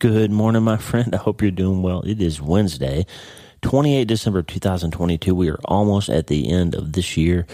Good morning, my friend. I hope you're doing well. It is Wednesday, 28 December 2022. We are almost at the end of this year,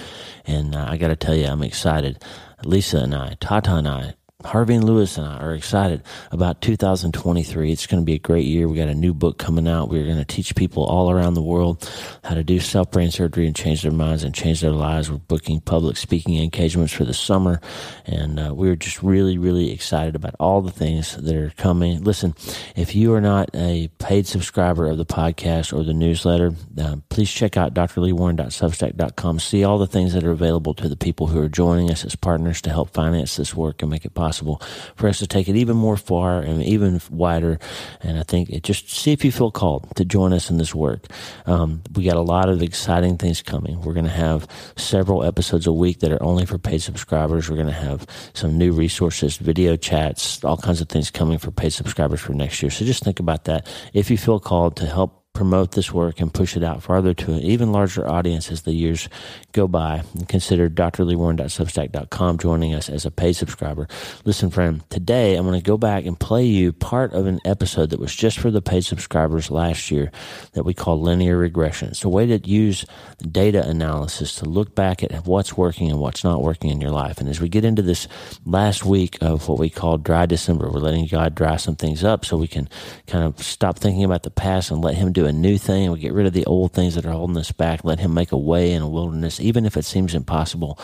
and uh, I got to tell you, I'm excited. Lisa and I, Tata and I, Harvey and Lewis and I are excited about 2023. It's going to be a great year. We got a new book coming out. We're going to teach people all around the world how to do self brain surgery and change their minds and change their lives. We're booking public speaking engagements for the summer, and uh, we're just really, really excited about all the things that are coming. Listen, if you are not a paid subscriber of the podcast or the newsletter, uh, please check out drleewarren.substack.com. See all the things that are available to the people who are joining us as partners to help finance this work and make it possible possible for us to take it even more far and even wider. And I think it just see if you feel called to join us in this work. Um, we got a lot of exciting things coming. We're going to have several episodes a week that are only for paid subscribers. We're going to have some new resources, video chats, all kinds of things coming for paid subscribers for next year. So just think about that. If you feel called to help promote this work and push it out farther to an even larger audience as the years go by. And consider drleewarren.substack.com joining us as a paid subscriber. Listen, friend, today I'm going to go back and play you part of an episode that was just for the paid subscribers last year that we call linear regression. It's a way to use data analysis to look back at what's working and what's not working in your life. And as we get into this last week of what we call dry December, we're letting God dry some things up so we can kind of stop thinking about the past and let Him do do a new thing. We get rid of the old things that are holding us back. Let Him make a way in a wilderness, even if it seems impossible.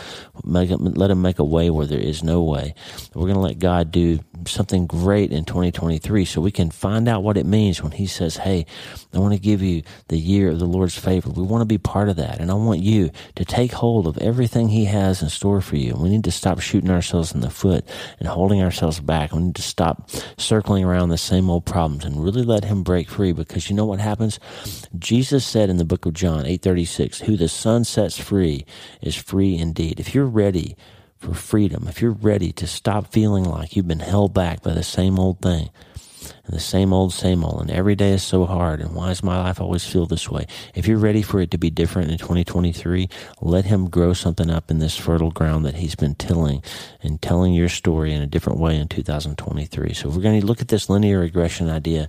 Make let Him make a way where there is no way. We're going to let God do something great in 2023 so we can find out what it means when He says, Hey, I want to give you the year of the Lord's favor. We want to be part of that. And I want you to take hold of everything He has in store for you. We need to stop shooting ourselves in the foot and holding ourselves back. We need to stop circling around the same old problems and really let Him break free because you know what happens? Jesus said in the book of John 8:36, "Who the Son sets free is free indeed." If you're ready for freedom, if you're ready to stop feeling like you've been held back by the same old thing, and the same old, same old, and every day is so hard, and why does my life always feel this way? If you're ready for it to be different in 2023, let Him grow something up in this fertile ground that He's been tilling and telling your story in a different way in 2023. So we're going to look at this linear regression idea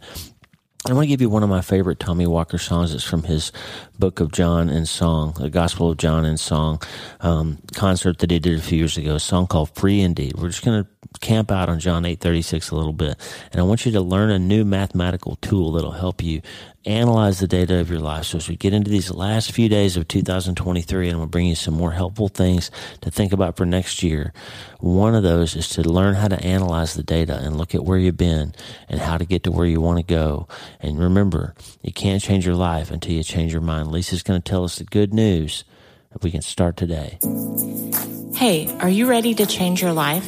I want to give you one of my favorite Tommy Walker songs. It's from his Book of John and Song, the Gospel of John and Song um, concert that he did a few years ago. A song called "Free Indeed." We're just going to camp out on John eight thirty six a little bit, and I want you to learn a new mathematical tool that'll help you analyze the data of your life. So as we get into these last few days of 2023, and I'm going to bring you some more helpful things to think about for next year. One of those is to learn how to analyze the data and look at where you've been and how to get to where you want to go. And remember, you can't change your life until you change your mind. Lisa's going to tell us the good news that we can start today. Hey, are you ready to change your life?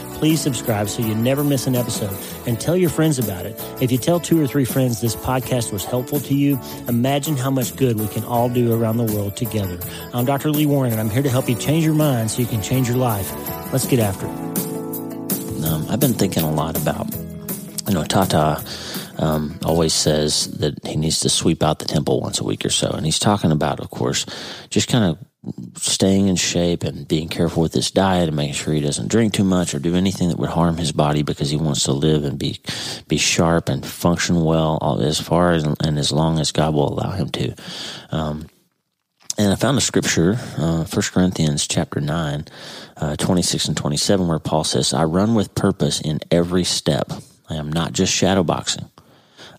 please subscribe so you never miss an episode and tell your friends about it. If you tell two or three friends this podcast was helpful to you, imagine how much good we can all do around the world together. I'm Dr. Lee Warren and I'm here to help you change your mind so you can change your life. Let's get after it. Um, I've been thinking a lot about, you know, Tata um, always says that he needs to sweep out the temple once a week or so. And he's talking about, of course, just kind of staying in shape and being careful with his diet and making sure he doesn't drink too much or do anything that would harm his body because he wants to live and be be sharp and function well as far as and as long as God will allow him to. Um, and I found a scripture, uh, 1 Corinthians chapter 9, uh, 26 and 27, where Paul says, I run with purpose in every step. I am not just shadowboxing.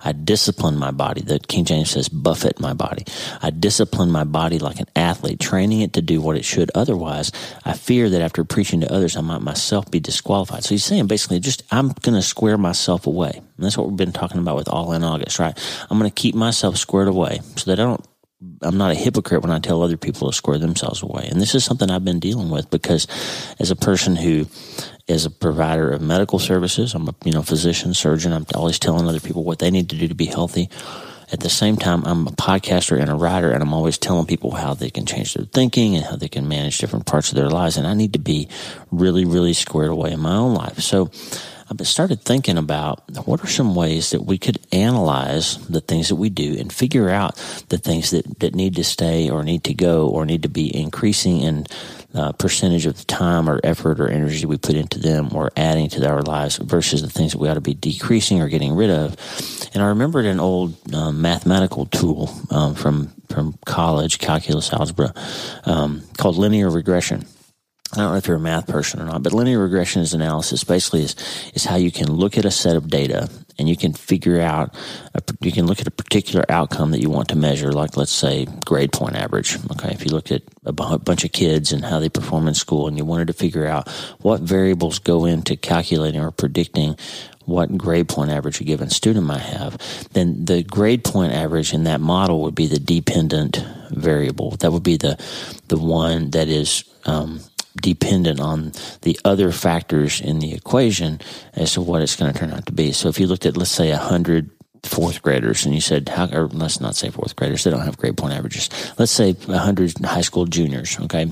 I discipline my body. The King James says buffet my body. I discipline my body like an athlete, training it to do what it should. Otherwise, I fear that after preaching to others, I might myself be disqualified. So he's saying basically just, I'm going to square myself away. And that's what we've been talking about with all in August, right? I'm going to keep myself squared away so that I don't I'm not a hypocrite when I tell other people to square themselves away. And this is something I've been dealing with because as a person who is a provider of medical services, I'm a you know physician, surgeon, I'm always telling other people what they need to do to be healthy. At the same time, I'm a podcaster and a writer, and I'm always telling people how they can change their thinking and how they can manage different parts of their lives. And I need to be really, really squared away in my own life. So I started thinking about what are some ways that we could analyze the things that we do and figure out the things that, that need to stay or need to go or need to be increasing in uh, percentage of the time or effort or energy we put into them or adding to our lives versus the things that we ought to be decreasing or getting rid of. And I remembered an old um, mathematical tool um, from from college, calculus algebra, um, called linear regression. I don't know if you're a math person or not, but linear regression is analysis basically is, is how you can look at a set of data and you can figure out, a, you can look at a particular outcome that you want to measure, like let's say grade point average. Okay. If you looked at a bunch of kids and how they perform in school and you wanted to figure out what variables go into calculating or predicting what grade point average a given student might have, then the grade point average in that model would be the dependent variable. That would be the, the one that is, um, dependent on the other factors in the equation as to what it's going to turn out to be. So if you looked at, let's say, a hundred fourth graders and you said, how, or let's not say fourth graders, they don't have grade point averages. Let's say a hundred high school juniors, okay?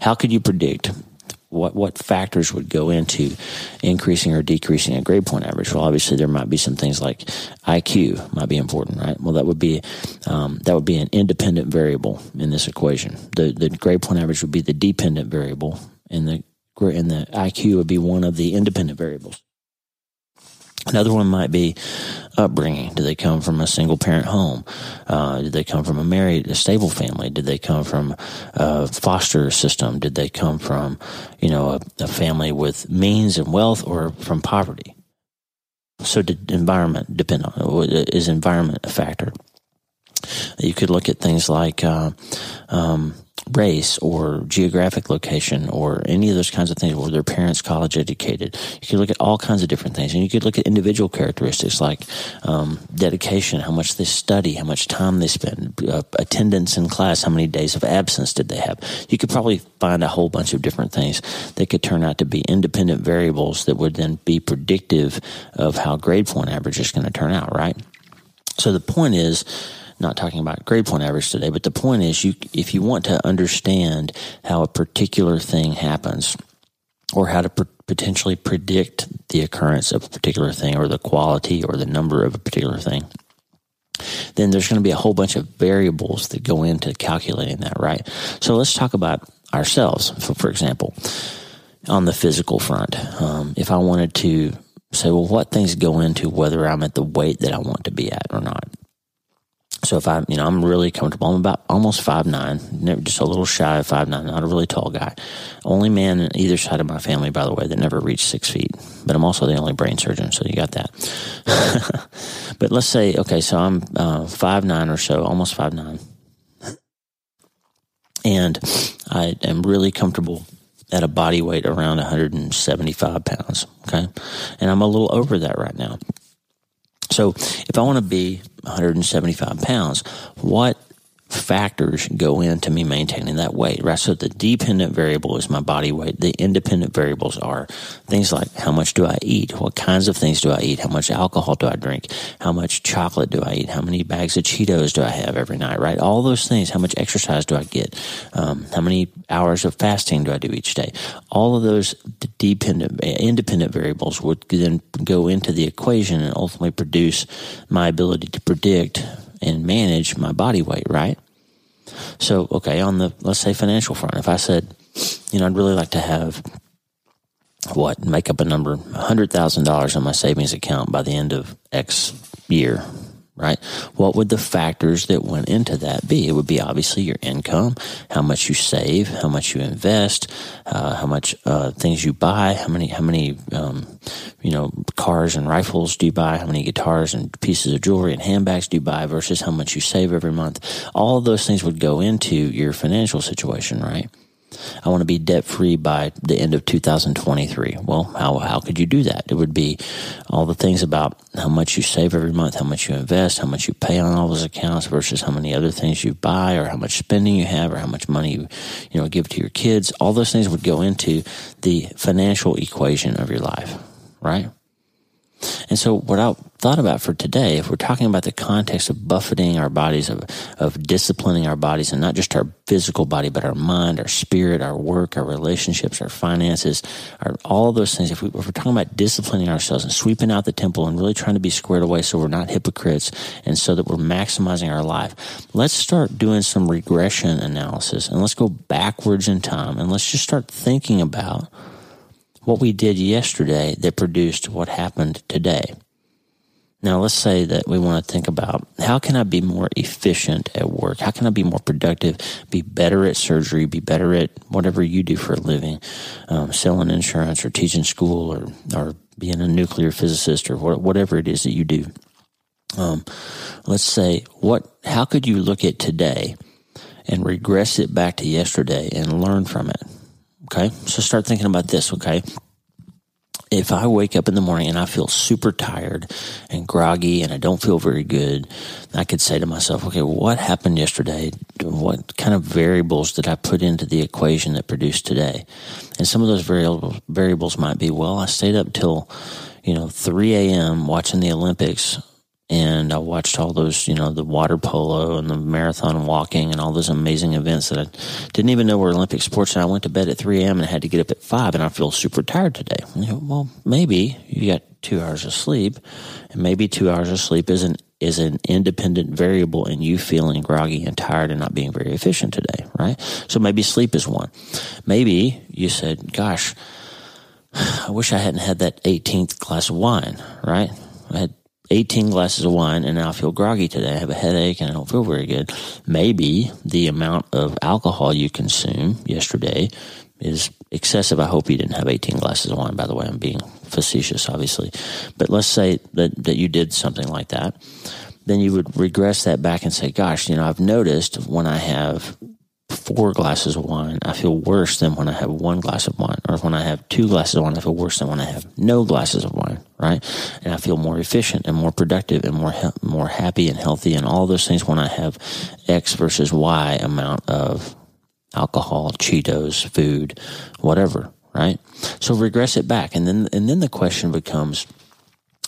How could you predict what what factors would go into increasing or decreasing a grade point average? Well, obviously there might be some things like IQ might be important, right? Well, that would be um, that would be an independent variable in this equation. The the grade point average would be the dependent variable, and the and the IQ would be one of the independent variables. Another one might be upbringing. Do they come from a single parent home? Uh, did they come from a married, a stable family? Did they come from a foster system? Did they come from, you know, a, a family with means and wealth or from poverty? So did environment depend on, is environment a factor? You could look at things like, uh, um, race or geographic location or any of those kinds of things. Were their parents college educated? You could look at all kinds of different things, and you could look at individual characteristics like um, dedication, how much they study, how much time they spend, uh, attendance in class, how many days of absence did they have. You could probably find a whole bunch of different things that could turn out to be independent variables that would then be predictive of how grade point average is going to turn out. Right. So the point is not talking about grade point average today, but the point is you, if you want to understand how a particular thing happens or how to pr- potentially predict the occurrence of a particular thing or the quality or the number of a particular thing, then there's going to be a whole bunch of variables that go into calculating that, right? So let's talk about ourselves. For, example, on the physical front, um, if I wanted to say, well, what things go into whether I'm at the weight that I want to be at or not? So if I'm, you know, I'm really comfortable. I'm about almost five nine, just a little shy of five nine. Not a really tall guy. Only man on either side of my family, by the way, that never reached six feet. But I'm also the only brain surgeon, so you got that. but let's say, okay, so I'm uh, five nine or so, almost five nine, and I am really comfortable at a body weight around 175 pounds. Okay, and I'm a little over that right now. So if I want to be 175 pounds, what factors go into me maintaining that weight, right? So the dependent variable is my body weight. The independent variables are things like how much do I eat? What kinds of things do I eat? How much alcohol do I drink? How much chocolate do I eat? How many bags of Cheetos do I have every night, right? All those things. How much exercise do I get? Um, how many hours of fasting do I do each day? All of those dependent, independent variables would then go into the equation and ultimately produce my ability to predict and manage my body weight, right? So, okay, on the, let's say financial front, if I said, you know, I'd really like to have what, make up a number, $100,000 on my savings account by the end of X year. Right? What would the factors that went into that be? It would be obviously your income, how much you save, how much you invest, uh, how much uh, things you buy, how many how many um, you know cars and rifles do you buy, how many guitars and pieces of jewelry and handbags do you buy versus how much you save every month. All of those things would go into your financial situation, right? I want to be debt free by the end of 2023. Well, how, how could you do that? It would be all the things about how much you save every month, how much you invest, how much you pay on all those accounts versus how many other things you buy or how much spending you have or how much money you, you know, give to your kids. All those things would go into the financial equation of your life, right? And so, what I thought about for today, if we're talking about the context of buffeting our bodies, of, of disciplining our bodies, and not just our physical body, but our mind, our spirit, our work, our relationships, our finances, our, all those things, if, we, if we're talking about disciplining ourselves and sweeping out the temple and really trying to be squared away so we're not hypocrites and so that we're maximizing our life, let's start doing some regression analysis and let's go backwards in time and let's just start thinking about what we did yesterday that produced what happened today. Now, let's say that we want to think about how can I be more efficient at work? How can I be more productive, be better at surgery, be better at whatever you do for a living, um, selling insurance or teaching school or, or being a nuclear physicist or whatever it is that you do. Um, let's say what, how could you look at today and regress it back to yesterday and learn from it? Okay. So start thinking about this. Okay. If I wake up in the morning and I feel super tired and groggy and I don't feel very good, I could say to myself, okay, what happened yesterday? What kind of variables did I put into the equation that produced today? And some of those variables, variables might be, well, I stayed up till, you know, 3 a.m. watching the Olympics and I watched all those, you know, the water polo and the marathon walking and all those amazing events that I didn't even know were Olympic sports. And I went to bed at 3 a.m. and I had to get up at 5 and I feel super tired today. Well, maybe you got two hours of sleep and maybe two hours of sleep is an, is an independent variable in you feeling groggy and tired and not being very efficient today, right? So maybe sleep is one. Maybe you said, gosh, I wish I hadn't had that 18th glass of wine, right? I had 18 glasses of wine and now I feel groggy today. I have a headache and I don't feel very good. Maybe the amount of alcohol you consume yesterday is excessive. I hope you didn't have 18 glasses of wine, by the way. I'm being facetious, obviously. But let's say that, that you did something like that. Then you would regress that back and say, gosh, you know, I've noticed when I have four glasses of wine, I feel worse than when I have one glass of wine. Or when I have two glasses of wine, I feel worse than when I have no glasses of wine, right? And I feel more efficient and more productive and more, more happy and healthy and all those things when I have X versus Y amount of alcohol, Cheetos, food, whatever, right? So regress it back. And then, and then the question becomes,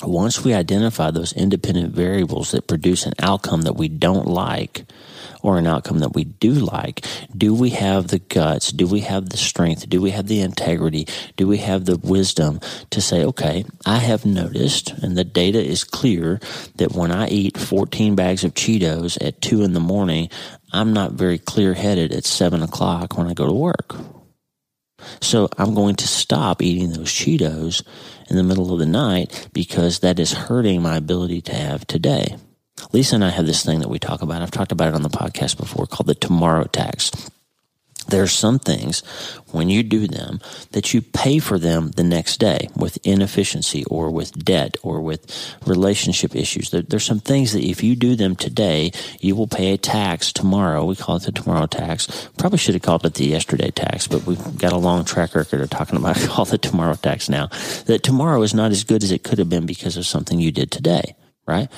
once we identify those independent variables that produce an outcome that we don't like, or an outcome that we do like, do we have the guts? Do we have the strength? Do we have the integrity? Do we have the wisdom to say, okay, I have noticed, and the data is clear that when I eat 14 bags of Cheetos at two in the morning, I'm not very clear headed at seven o'clock when I go to work. So I'm going to stop eating those Cheetos in the middle of the night because that is hurting my ability to have today. Lisa and I have this thing that we talk about. I've talked about it on the podcast before called the tomorrow tax. There are some things when you do them that you pay for them the next day with inefficiency or with debt or with relationship issues. There, there's some things that if you do them today, you will pay a tax tomorrow. We call it the tomorrow tax. Probably should have called it the yesterday tax, but we've got a long track record of talking about call the tomorrow tax now. That tomorrow is not as good as it could have been because of something you did today, right?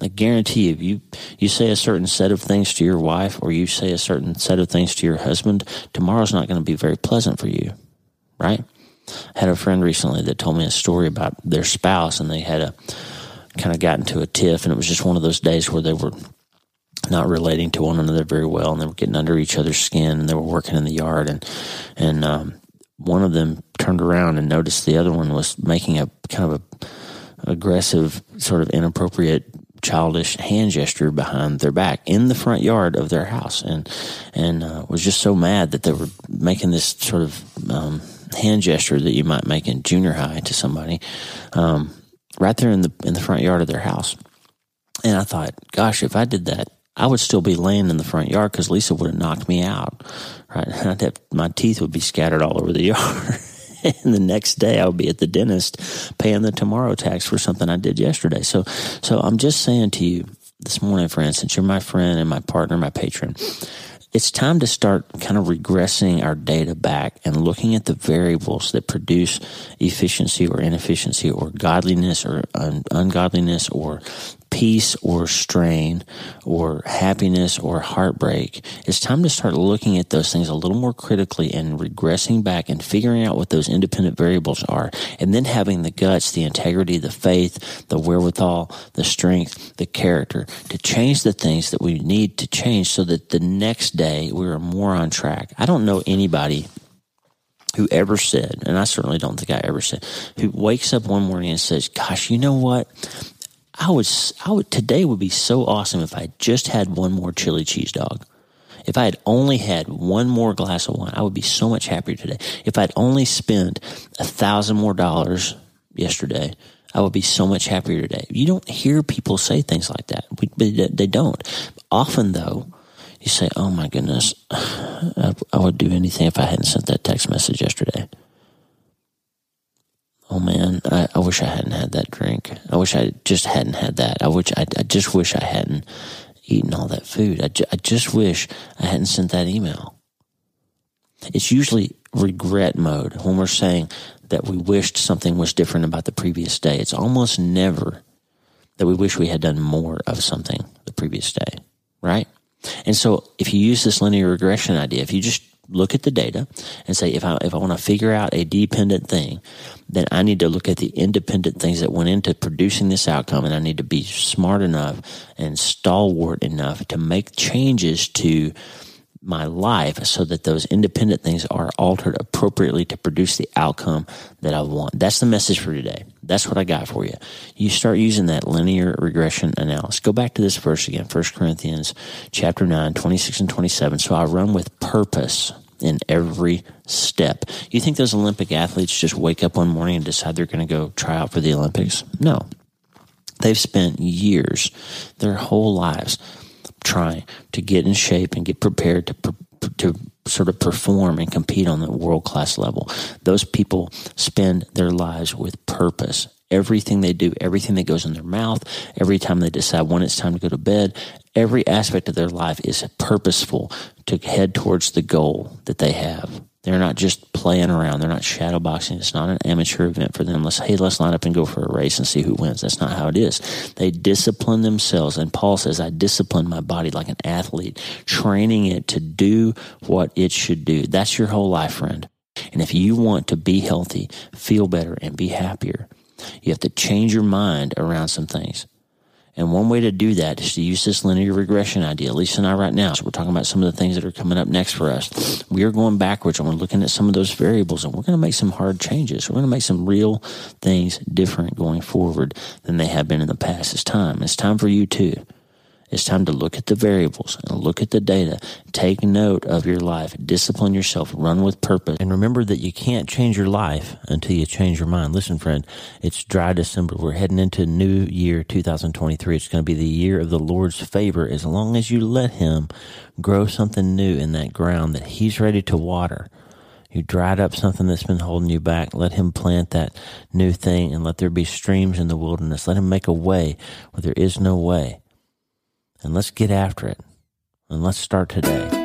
I guarantee if you, you say a certain set of things to your wife or you say a certain set of things to your husband, tomorrow's not going to be very pleasant for you, right? I had a friend recently that told me a story about their spouse and they had a kind of got into a tiff and it was just one of those days where they were not relating to one another very well and they were getting under each other's skin and they were working in the yard and, and, um, one of them turned around and noticed the other one was making a kind of a aggressive, sort of inappropriate childish hand gesture behind their back in the front yard of their house, and and uh, was just so mad that they were making this sort of um, hand gesture that you might make in junior high to somebody, um, right there in the in the front yard of their house. And I thought, gosh, if I did that, I would still be laying in the front yard because Lisa would have knocked me out. Right? Have, my teeth would be scattered all over the yard. and the next day I'll be at the dentist paying the tomorrow tax for something I did yesterday. So, so I'm just saying to you this morning, for instance, you're my friend and my partner, my patron it's time to start kind of regressing our data back and looking at the variables that produce efficiency or inefficiency or godliness or un- ungodliness or peace or strain or happiness or heartbreak. It's time to start looking at those things a little more critically and regressing back and figuring out what those independent variables are and then having the guts, the integrity, the faith, the wherewithal, the strength, the character to change the things that we need to change so that the next day we are more on track. I don't know anybody who ever said, and I certainly don't think I ever said, who wakes up one morning and says, Gosh, you know what? I was, I would, today would be so awesome if I just had one more chili cheese dog. If I had only had one more glass of wine, I would be so much happier today. If I'd only spent a thousand more dollars yesterday, I would be so much happier today. You don't hear people say things like that. they don't. Often though, you say, "Oh my goodness, I would do anything if I hadn't sent that text message yesterday." Oh man, I, I, wish I hadn't had that drink. I wish I just hadn't had that. I wish I, I just wish I hadn't eaten all that food. I, ju- I just wish I hadn't sent that email. It's usually regret mode when we're saying that we wished something was different about the previous day. It's almost never that we wish we had done more of something the previous day, right? And so if you use this linear regression idea, if you just look at the data and say, if I, if I want to figure out a dependent thing, then I need to look at the independent things that went into producing this outcome. And I need to be smart enough and stalwart enough to make changes to my life so that those independent things are altered appropriately to produce the outcome that I want. That's the message for today. That's what I got for you. You start using that linear regression analysis. Go back to this verse again, 1 Corinthians chapter 9, 26 and 27. So I run with purpose in every step. You think those Olympic athletes just wake up one morning and decide they're going to go try out for the Olympics? No. They've spent years, their whole lives, trying to get in shape and get prepared to to sort of perform and compete on the world class level. Those people spend their lives with purpose. Everything they do, everything that goes in their mouth, every time they decide when it's time to go to bed, every aspect of their life is purposeful to head towards the goal that they have. They're not just playing around. They're not shadowboxing. It's not an amateur event for them. Let's, hey, let's line up and go for a race and see who wins. That's not how it is. They discipline themselves. And Paul says, I discipline my body like an athlete, training it to do what it should do. That's your whole life, friend. And if you want to be healthy, feel better, and be happier, you have to change your mind around some things. And one way to do that is to use this linear regression idea. Lisa and I right now, so we're talking about some of the things that are coming up next for us. We are going backwards and we're looking at some of those variables and we're going to make some hard changes. We're going to make some real things different going forward than they have been in the past. It's time. It's time for you too. It's time to look at the variables and look at the data. Take note of your life. Discipline yourself. Run with purpose. And remember that you can't change your life until you change your mind. Listen, friend, it's dry December. We're heading into new year 2023. It's going to be the year of the Lord's favor as long as you let Him grow something new in that ground that He's ready to water. You dried up something that's been holding you back. Let him plant that new thing and let there be streams in the wilderness. Let him make a way where there is no way and let's get after it. And let's start today.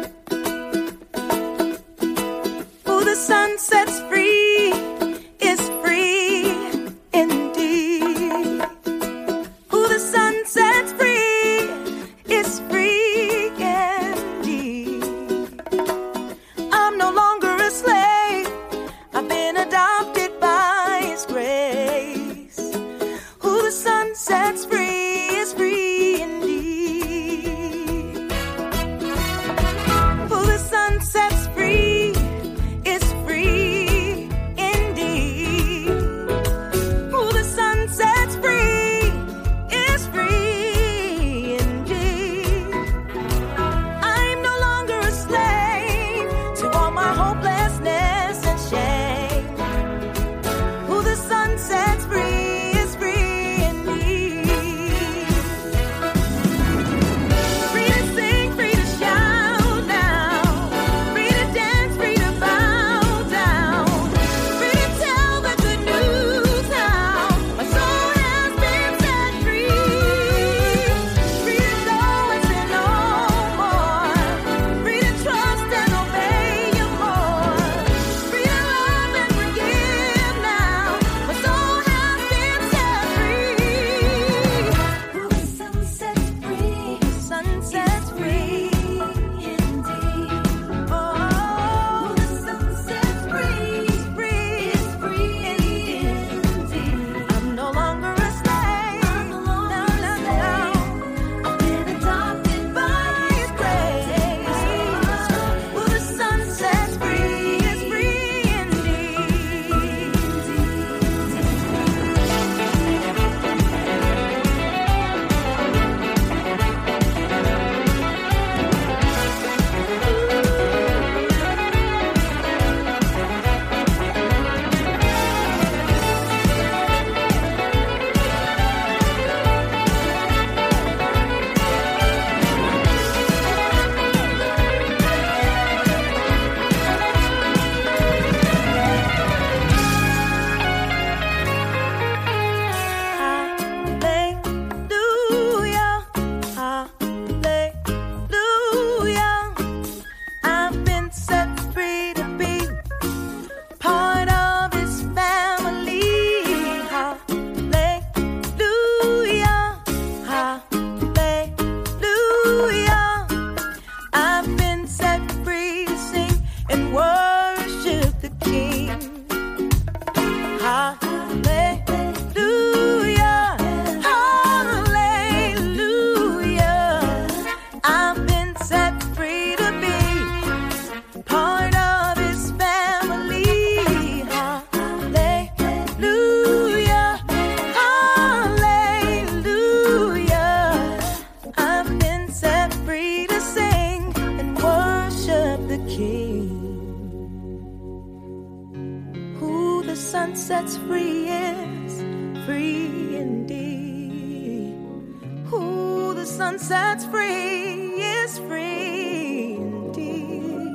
The Son sets free is free indeed.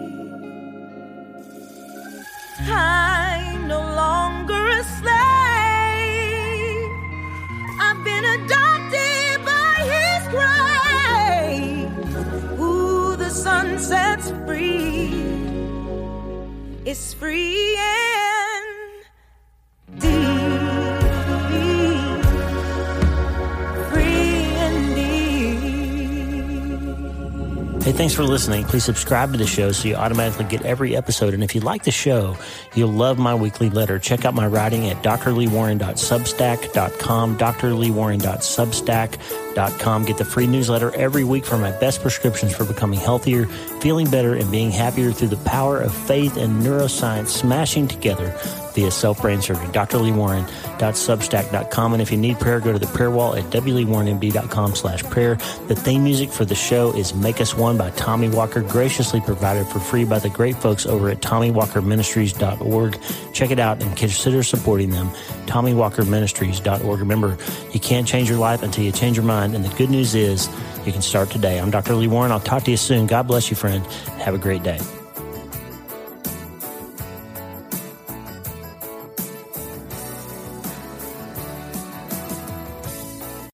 I'm no longer a slave. I've been adopted by His grace. Who the Son sets free is free thanks for listening. Please subscribe to the show so you automatically get every episode. And if you like the show, you'll love my weekly letter. Check out my writing at drleewarren.substack.com, drleewarren.substack.com. Get the free newsletter every week for my best prescriptions for becoming healthier, feeling better, and being happier through the power of faith and neuroscience smashing together via self-brain surgery. drleewarren.substack.com. And if you need prayer, go to the prayer wall at wleewarrenmd.com slash prayer. The theme music for the show is Make Us One by Tommy Walker, graciously provided for free by the great folks over at TommyWalkerMinistries.org. Check it out and consider supporting them. TommyWalkerMinistries.org. Remember, you can't change your life until you change your mind. And the good news is you can start today. I'm Dr. Lee Warren. I'll talk to you soon. God bless you, friend. Have a great day.